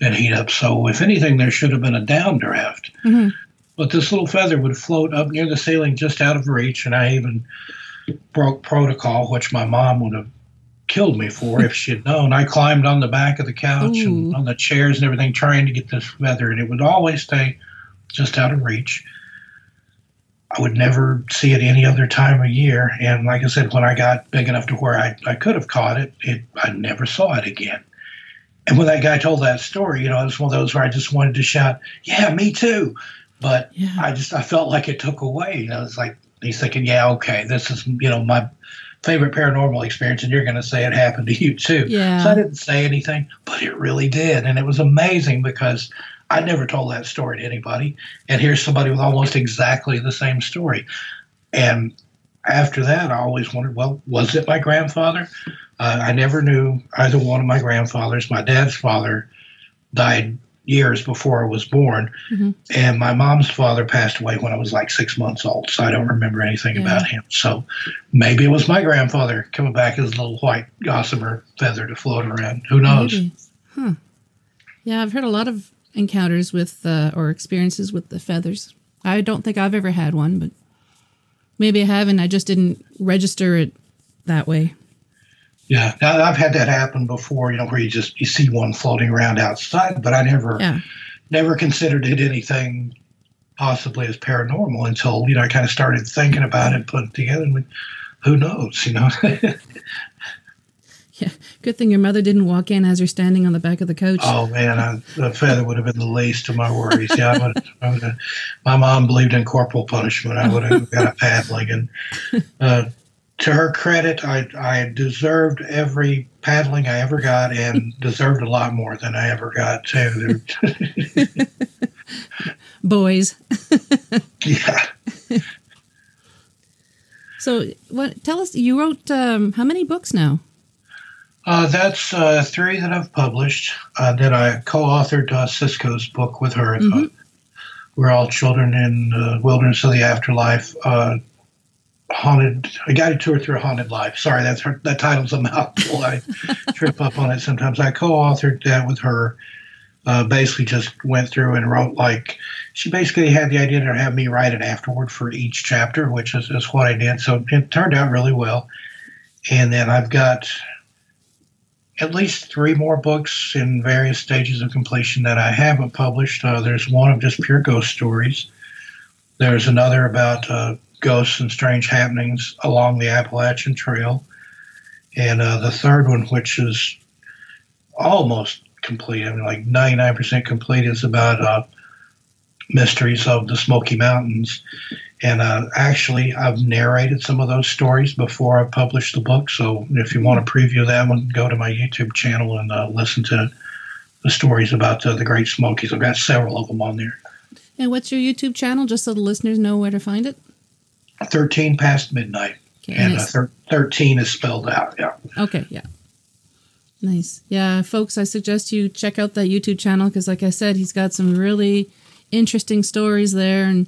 that heat up. So, if anything, there should have been a downdraft. Mhm. But this little feather would float up near the ceiling, just out of reach. And I even broke protocol, which my mom would have killed me for if she'd known. I climbed on the back of the couch and on the chairs and everything, trying to get this feather, and it would always stay just out of reach. I would never see it any other time of year. And like I said, when I got big enough to where I, I could have caught it, it, I never saw it again. And when that guy told that story, you know, it was one of those where I just wanted to shout, "Yeah, me too!" But Yeah. I just I felt like it took away. You know, it's like he's thinking, "Yeah, okay, this is you know my favorite paranormal experience, and you're going to say it happened to you too." Yeah. So I didn't say anything, but it really did, and it was amazing because I never told that story to anybody, and here's somebody with almost exactly the same story. And after that, I always wondered, well, was it my grandfather? Uh, I never knew either one of my grandfathers. My dad's father died years before I was born, Mhm. and my mom's father passed away when I was like six months old, so I don't remember anything Yeah. about him. So maybe it was my grandfather coming back as a little white gossamer feather to float around. Who knows? Huh. Yeah, I've heard a lot of encounters with uh, or experiences with the feathers. I don't think I've ever had one, but maybe I have, and I just didn't register it that way. Yeah, now, I've had that happen before. You know, where you just you see one floating around outside, but I never Yeah. never considered it anything possibly as paranormal until you know I kind of started thinking about it, putting it together, and who knows? You know, Yeah. Good thing your mother didn't walk in as you're standing on the back of the coach. Oh man, I, the feather would have been the least of my worries. Yeah, I would, I would have, my mom believed in corporal punishment. I would have got a paddling, and uh, to her credit, I I deserved every paddling I ever got, and deserved a lot more than I ever got too. Boys. yeah. So, what? Tell us. You wrote um, how many books now? Uh, that's uh, three that I've published. Uh, then I co-authored uh, Cisco's book with her. Mhm. We're all children in the wilderness of the afterlife. Haunted. A guided tour through a haunted life. Sorry, that's her, that title's a mouthful. I trip up on it sometimes. I co-authored that with her. Uh, basically, just went through and wrote like she basically had the idea to have me write it afterward for each chapter, which is, is what I did. So it turned out really well. And then I've got at least three more books in various stages of completion that I haven't published. Uh, there's one of just pure ghost stories. There's another about uh, ghosts and strange happenings along the Appalachian Trail. And uh, the third one, which is almost complete, I mean, like 99% complete, is about uh, mysteries of the Smoky Mountains. And uh, actually, I've narrated some of those stories before I published the book. So if you want to preview that one, go to my YouTube channel and uh, listen to the stories about uh, the Great Smokies. I've got several of them on there. And what's your YouTube channel, just so the listeners know where to find it? 13 past midnight. Okay, And uh, nice. thir- 13 is spelled out. Yeah. Okay, yeah. Nice. Yeah, folks, I suggest you check out that YouTube channel because, like I said, he's got some really interesting stories there and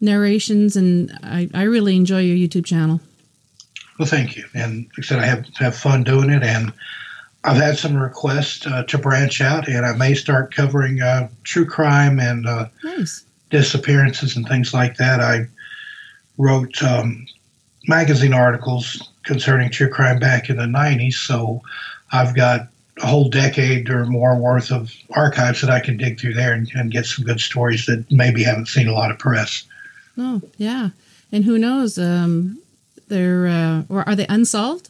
narrations, and I, I really enjoy your YouTube channel. Well, thank you. And like I said, I have, have fun doing it. And I've had some requests uh, to branch out, and I may start covering uh, true crime and uh, Nice. disappearances and things like that. I wrote um, magazine articles concerning true crime back in the 90s, so I've got a whole decade or more worth of archives that I can dig through there and, and get some good stories that maybe haven't seen a lot of press. Oh, yeah. And who knows? Um, they're uh, or are they unsolved?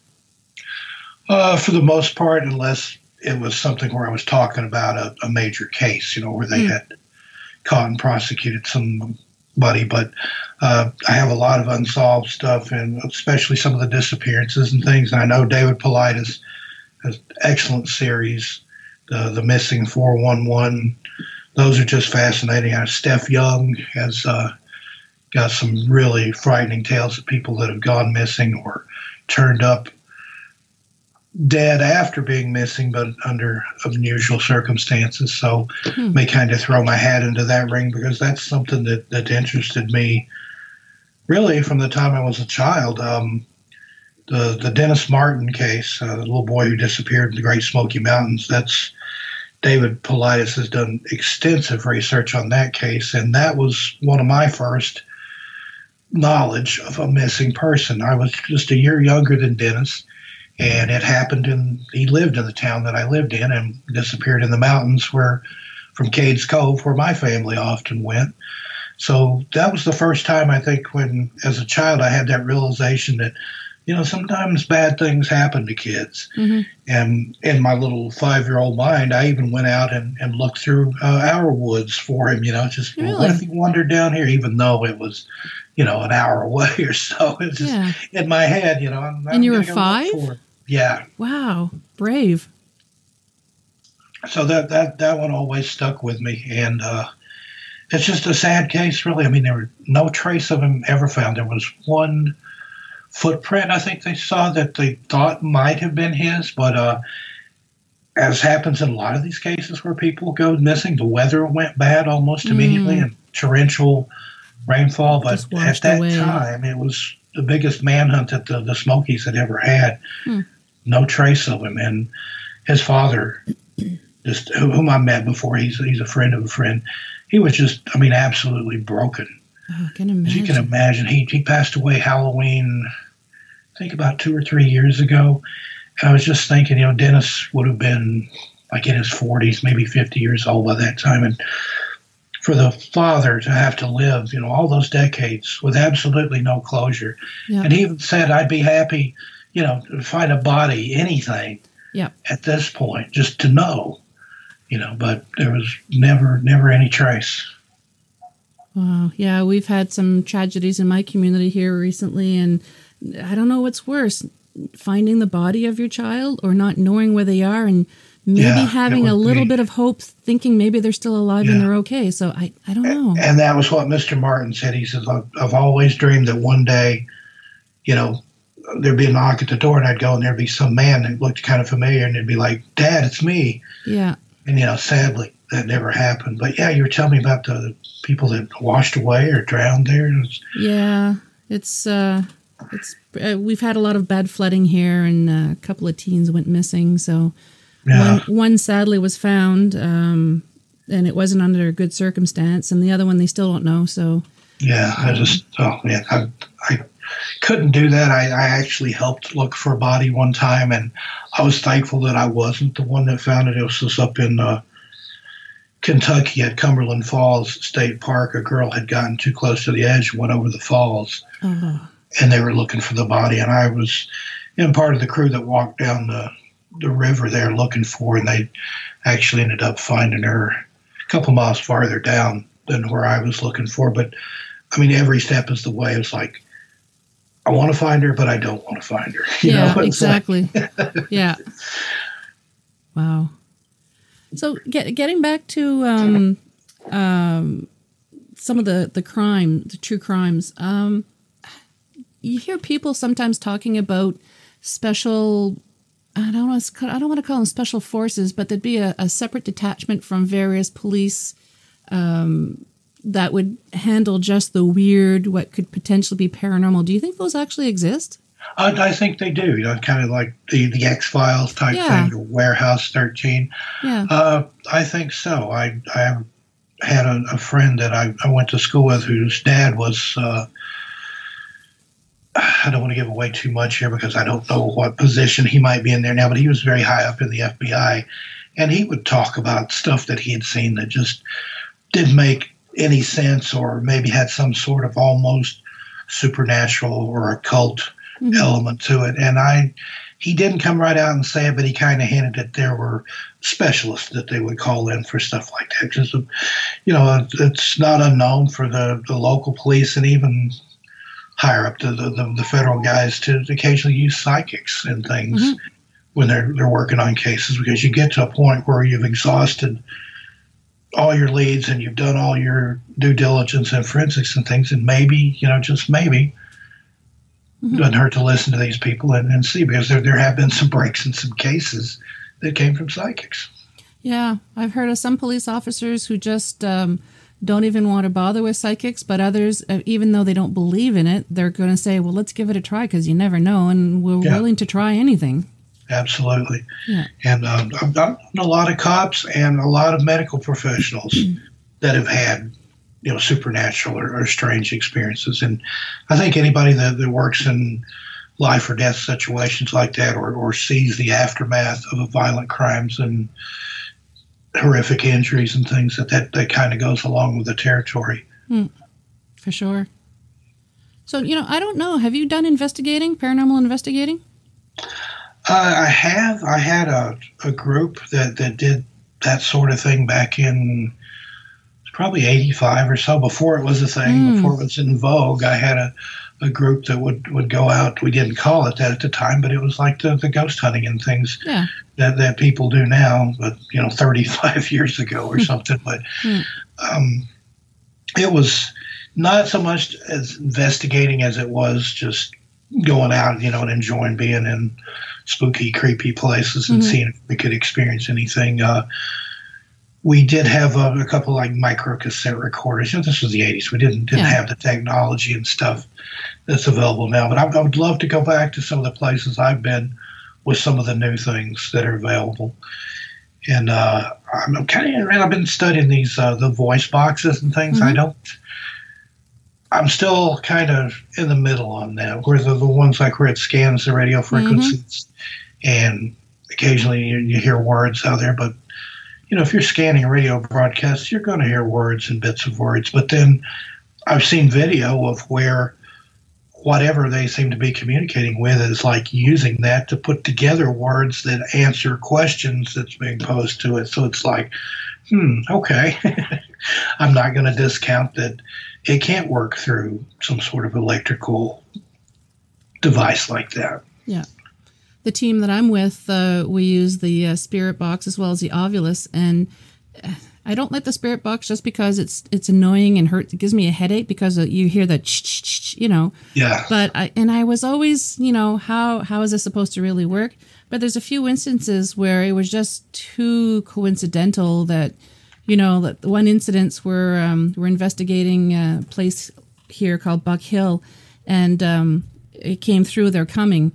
Uh, for the most part, unless it was something where I was talking about a, a major case, you know, where they Hmm. had caught and prosecuted somebody. But uh, I have a lot of unsolved stuff, and especially some of the disappearances and things. And I know David Paulides has excellent series, the the Missing Four One One. Those are just fascinating. Uh, Steph Young has uh, got some really frightening tales of people that have gone missing or turned up dead after being missing, but under unusual circumstances. So Hmm. may kind of throw my hat into that ring because that's something that, that interested me really from the time I was a child. Um, the the Dennis Martin case, uh, the little boy who disappeared in the Great Smoky Mountains. That's David Paulides has done extensive research on that case, and that was one of my first knowledge of a missing person. I was just a year younger than Dennis, and it happened and he lived in the town that I lived in and disappeared in the mountains where from Cades Cove where my family often went. So that was the first time I think when as a child I had that realization that you know sometimes bad things happen to kids hmm and in my little five-year-old mind i even went out and, and looked through uh, our woods for him you know just well, what if he wandered down here even though it was you know an hour away or so it's just Yeah. in my head you know I'm, And you I'm were go look five? Yeah Wow. Brave. so that that that one always stuck with me and uh it's just a sad case really i mean there were no trace of him ever found there was one footprint i think they saw that they thought might have been his but uh as happens in a lot of these cases where people go missing the weather went bad almost immediately Mm. and torrential rainfall but at that away. time it was the biggest manhunt that the, the smokies had ever had Hmm. No trace of him and his father just whom I met before. He's he's a friend of a friend. He was just, I mean, absolutely broken. Oh, As you can imagine, he he passed away Halloween, I think about two or three years ago. I was just thinking, you know, Dennis would have been like in his forties, maybe fifty years old by that time, and for the father to have to live, you know, all those decades with absolutely no closure. Yeah. And he even said, "I'd be happy, you know, find a body, anything." Yeah. at this point, just to know, you know, but there was never, never any trace. Wow. Yeah, we've had some tragedies in my community here recently, and I don't know what's worse finding the body of your child or not knowing where they are and maybe Yeah, having a little be. bit of hope thinking maybe they're still alive and they're okay. So I, I don't know. And that was what Mr. Martin said. He says, I've, I've always dreamed that one day, you know, there'd be a knock at the door and I'd go and there'd be some man that looked kind of familiar and it'd be like, Dad, it's me. Yeah. And, you know, sadly, that never happened. But yeah, you were telling me about the people that washed away or drowned there. Yeah. It's, uh, it's, uh, we've had a lot of bad flooding here and uh, a couple of teens went missing. So yeah. one, one sadly was found, um, and it wasn't under a good circumstance. And the other one, they still don't know. So, Yeah, I just oh man, I, I couldn't do that. I, I actually helped look for a body one time, and I was thankful that I wasn't the one that found it. It was just up in uh, Kentucky at Cumberland Falls State Park. A girl had gotten too close to the edge, went over the falls, oh, and they were looking for the body. And I was in part of the crew that walked down the the river there looking for, and they actually ended up finding her a couple miles farther down than where I was looking for. But I mean, every step is the way. It's like I want to find her, but I don't want to find her. You yeah, know? It's like- exactly. yeah. Wow. So get, getting back to um, um, some of the the crime, the true crimes. Um, you hear people sometimes talking about special. I don't want to. I don't want to call them special forces, but there'd be a, a separate detachment from various police um, that would handle just the weird, what could potentially be paranormal. Do you think those actually exist? I, I think they do. You know, kind of like the the X Files type Yeah. thing, Warehouse Thirteen. Yeah. Uh, I think so. I I had a, a friend that I, I went to school with whose dad was. Uh, I don't want to give away too much here because I don't know what position he might be in there now, but he was very high up in the FBI, and he would talk about stuff that he had seen that just didn't make any sense, or maybe had some sort of almost supernatural or occult Mhm. element to it. And I, he didn't come right out and say it, but he kind of hinted that there were specialists that they would call in for stuff like that. Because, you know, it's not unknown for the, the local police and even higher up to the, the, the federal guys to occasionally use psychics and things Mhm. when they're they're working on cases because you get to a point where you've exhausted all your leads and you've done all your due diligence and forensics and things and maybe you know just maybe Mhm. doesn't hurt to listen to these people and, and see because there, there have been some breaks in some cases that came from psychics Yeah, I've heard of some police officers who just um, don't even want to bother with psychics, but others, uh, even though they don't believe in it, they're going to say, "Well, let's give it a try because you never know," and we're Yeah. willing to try anything. Absolutely Yeah. and um, I've done a lot of cops and a lot of medical professionals that have had you know supernatural or, or strange experiences and i think anybody that, that works in life or death situations like that or, or sees the aftermath of violent crimes and horrific injuries and things that that, that kind of goes along with the territory For sure. So, you know, I don't know. Have you done investigating, paranormal investigating? Uh, I have. I had a, a group that, that did that sort of thing back in probably 85 or so, before it was a thing, Mm. before it was in vogue. I had a, a group that would, would go out. We didn't call it that at the time, but it was like the, the ghost hunting and things Yeah. that, that people do now, but, you know, 35 years ago or something. But Hmm. um, it was not so much as investigating as it was just going out, you know, and enjoying being in spooky, creepy places and Mhm. seeing if we could experience anything. Uh, we did have a, a couple like micro cassette recorders. You know, this was the '80s. We didn't didn't Yeah. have the technology and stuff that's available now. But I, I would love to go back to some of the places I've been with some of the new things that are available. And uh, I'm, kind of I've been studying these uh, the voice boxes and things. I Mhm. don't. I'm still kind of in the middle on that, where the, the ones like where it scans the radio frequencies, and occasionally you, you hear words out there. But you know, if you're scanning radio broadcasts, you're going to hear words and bits of words. But then I've seen video of where whatever they seem to be communicating with is like using that to put together words that answer questions that's being posed to it. So it's like, hmm, okay. I'm not going to discount that it can't work through some sort of electrical device like that. Yeah. The team that I'm with, uh, we use the uh, Spirit Box as well as the Ovilus, and uh, I don't like the Spirit Box just because it's it's annoying and hurt. It gives me a headache because you hear the you know. Yeah. But I and I was always you know how how is this supposed to really work? But there's a few instances where it was just too coincidental that you know that one incidents where um, we're investigating a place here called Buck Hill, and um, it came through. They're coming.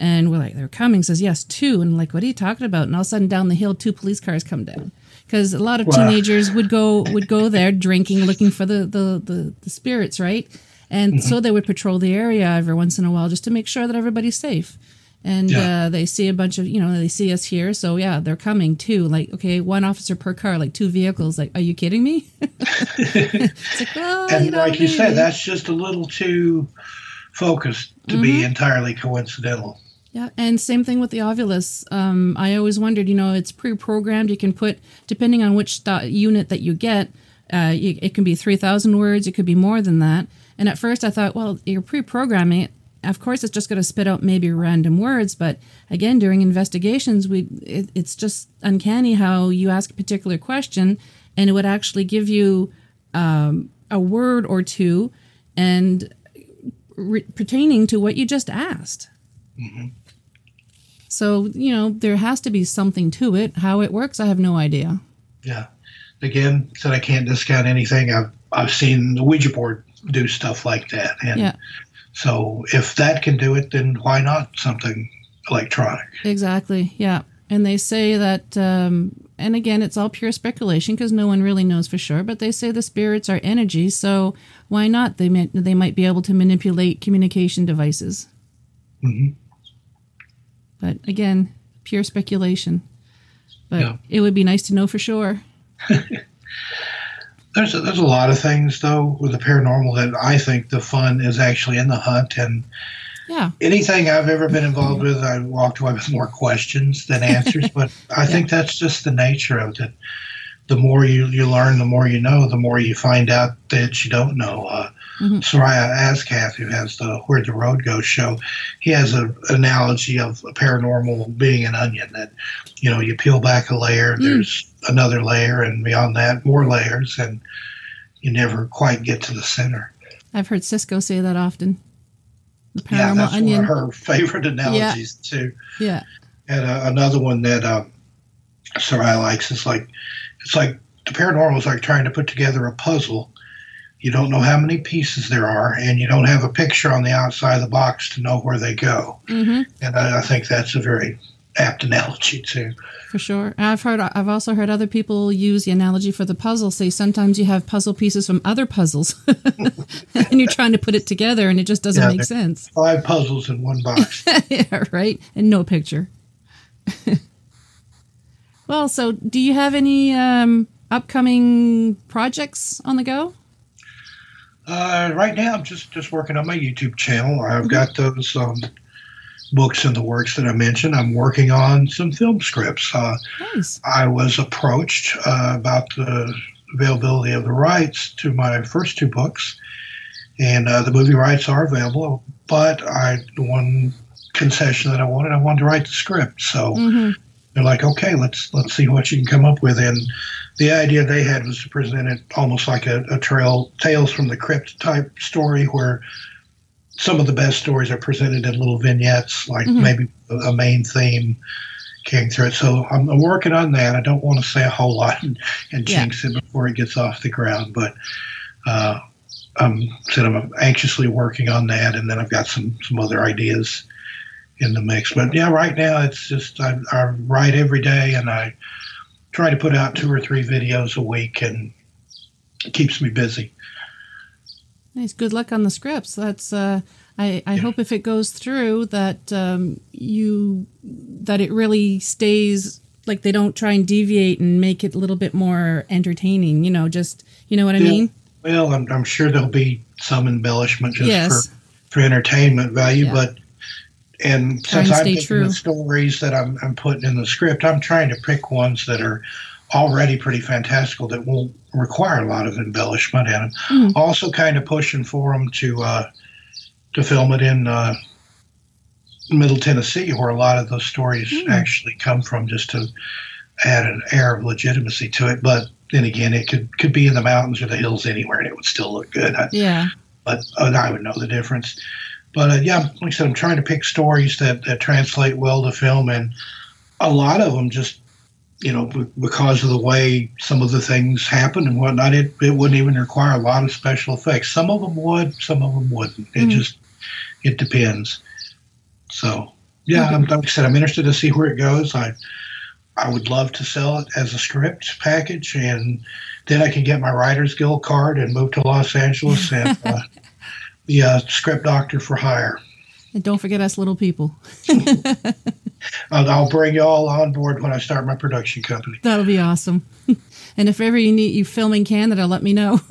And we're like, they're coming. Says yes, two. And like, what are you talking about? And all of a sudden, down the hill, two police cars come down because a lot of Wow. teenagers would go would go there drinking, looking for the the the, the spirits, right? And so they would patrol the area every once in a while just to make sure that everybody's safe. And Yeah. uh, they see a bunch of you know they see us here, so yeah, they're coming too. Like okay, one officer per car, like two vehicles. Like, are you kidding me? it's like, well, and you know, like you said, that's just a little too focused to be entirely coincidental. Yeah, and same thing with the Ovilus. Um, I always wondered, you know, it's pre-programmed. You can put, depending on which unit that you get, uh, you, it can be three thousand words. It could be more than that. And at first, I thought, well, you're pre-programming it. Of course, it's just going to spit out maybe random words. But again, during investigations, we it, it's just uncanny how you ask a particular question, and it would actually give you um, a word or two, and re- pertaining to what you just asked. mm-hmm. So, you know, there has to be something to it. How it works, I have no idea. Yeah. Again, said I can't discount anything. I've I've seen the Ouija board do stuff like that, and Yeah. So if that can do it, then why not something electronic? Exactly. Yeah. And they say that, um, and again, it's all pure speculation because no one really knows for sure, but they say the spirits are energy. So why not? They might, they might be able to manipulate communication devices. Mm-hmm. But again, pure speculation. But Yeah. it would be nice to know for sure. There's a, there's a lot of things though with the paranormal that I think the fun is actually in the hunt, and Yeah. anything I've ever been involved with, I walked away with more questions than answers. but I think that's just the nature of it. The more you, you learn, the more you know, the more you find out that you don't know. Uh, Mhm. Soraya Ascath, who has the Where the Road Goes show, he has an analogy of a paranormal being an onion that, you know, you peel back a layer, there's another layer, and beyond that, more layers, and you never quite get to the center. I've heard Cisco say that often. The paranormal yeah, that's onion. one of her favorite analogies, too. Yeah. And uh, another one that um, Sarai likes is like, it's like the paranormal is like trying to put together a puzzle. You don't know how many pieces there are, and you don't have a picture on the outside of the box to know where they go. hmm And I, I think that's a very apt analogy too. For sure. I've heard I've also heard other people use the analogy for the puzzle, say sometimes you have puzzle pieces from other puzzles and you're trying to put it together and it just doesn't Yeah, make sense. Five puzzles in one box. yeah, right? And no picture. well, so do you have any um, upcoming projects on the go? Uh, right now, I'm just just working on my YouTube channel. I've got those um, books in the works that I mentioned. I'm working on some film scripts. Uh, Nice. I was approached uh, about the availability of the rights to my first two books, and uh, the movie rights are available. But I the one concession that I wanted, I wanted to write the script. So hmm they're like, okay, let's let's see what you can come up with. And the idea they had was to present it almost like a, a trail tales from the crypt type story, where some of the best stories are presented in little vignettes, like Mhm. maybe a, a main theme came through it. So I'm, I'm working on that. I don't want to say a whole lot and, and Yeah. jinx it before it gets off the ground, but uh, I'm said I'm anxiously working on that, and then I've got some some other ideas in the mix. But yeah, right now it's just I, I write every day, and I try to put out two or three videos a week, and it keeps me busy. Nice. Good luck on the scripts. That's. Uh, I. I Yeah. hope if it goes through that um, you that it really stays like they don't try and deviate and make it a little bit more entertaining. You know, just you know what I Yeah. mean. Well, I'm, I'm sure there'll be some embellishment just Yes. for for entertainment value, Yeah. but and Try since I'm true. the stories that I'm, I'm putting in the script, I'm trying to pick ones that are already pretty fantastical that won't require a lot of embellishment and. Mhm. Also, kind of pushing for them to uh, to film it in uh, Middle Tennessee, where a lot of those stories Hmm. actually come from, just to add an air of legitimacy to it. But then again, it could could be in the mountains or the hills anywhere, and it would still look good. I, Yeah. but uh, I would know the difference. But uh, yeah, like I said, I'm trying to pick stories that, that translate well to film, and a lot of them just, you know, b- because of the way some of the things happen and whatnot, it, it wouldn't even require a lot of special effects. Some of them would, some of them wouldn't. It Mhm. just, it depends. So yeah, I'm, like I said, I'm interested to see where it goes. I, I would love to sell it as a script package, and then I can get my Writers Guild card and move to Los Angeles and uh, be a script doctor for hire. And don't forget us little people. I'll, I'll bring you all on board when I start my production company. That'll be awesome. and if ever you need you film in Canada, let me know.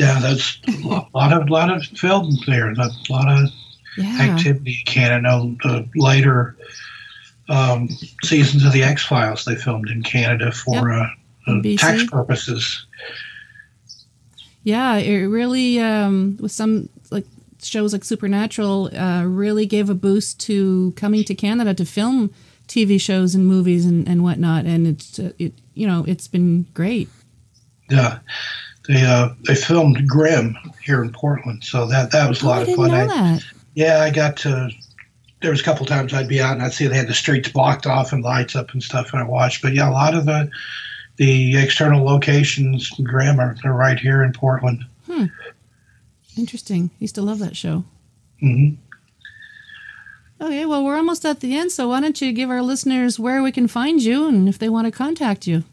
Yeah, that's a lot of lot of film there. A lot of yeah. activity in Canada. No, the later um, seasons of the X Files they filmed in Canada for uh, uh, tax purposes. Yeah, it really um, with some like shows like Supernatural uh, really gave a boost to coming to Canada to film TV shows and movies and, and whatnot, and it's uh, it you know it's been great. Yeah, they uh, they filmed Grimm here in Portland, so that that was a Oh, lot of fun. I, that. Yeah, I got to. There was a couple times I'd be out and I'd see they had the streets blocked off and lights up and stuff, and I watched. But yeah, a lot of the the external locations, grammar, they're right here in Portland. Hmm. Interesting. Used to love that show. Mm-hmm. Okay, well we're almost at the end, so why don't you give our listeners where we can find you and if they want to contact you.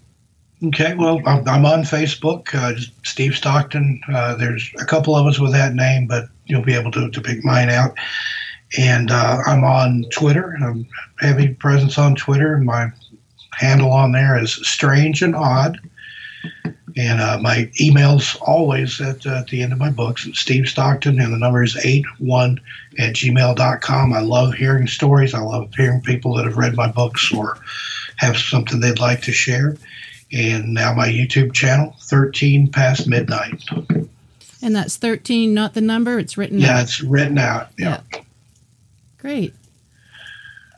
Okay, well, I'm, I'm on Facebook, uh, Steve Stockton. Uh, there's a couple of us with that name, but you'll be able to, to pick mine out. And uh, I'm on Twitter. I'm heavy presence on Twitter. My handle on there is Strange and Odd. And uh, my email's always at, uh, at the end of my books. Steve Stockton, and the number is 81 at gmail.com. I love hearing stories. I love hearing people that have read my books or have something they'd like to share and now my YouTube channel, 13 past midnight. And that's 13, not the number, it's written Yeah, out. it's written out. Yeah. Great.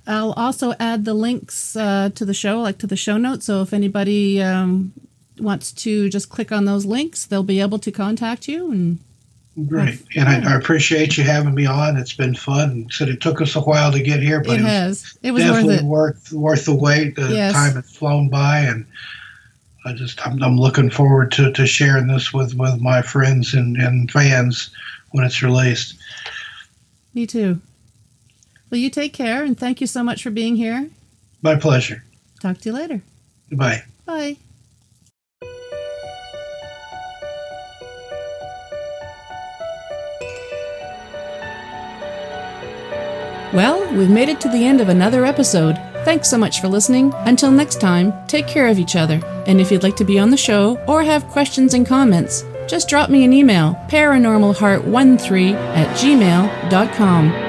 I'll also add the links uh, to the show, like to the show notes. So if anybody um, wants to just click on those links, they'll be able to contact you. And Great. And I, I appreciate you having me on. It's been fun. Said it took us a while to get here, but it it, was has. It was worth definitely it. worth worth the wait. The Yes. time has flown by, and I just I'm, I'm looking forward to, to sharing this with, with my friends and, and fans when it's released. Me too. Well, you take care, and thank you so much for being here. My pleasure. Talk to you later. Goodbye. Bye. Well, we've made it to the end of another episode. Thanks so much for listening. Until next time, take care of each other. And if you'd like to be on the show or have questions and comments, just drop me an email, paranormalheart13 at gmail.com.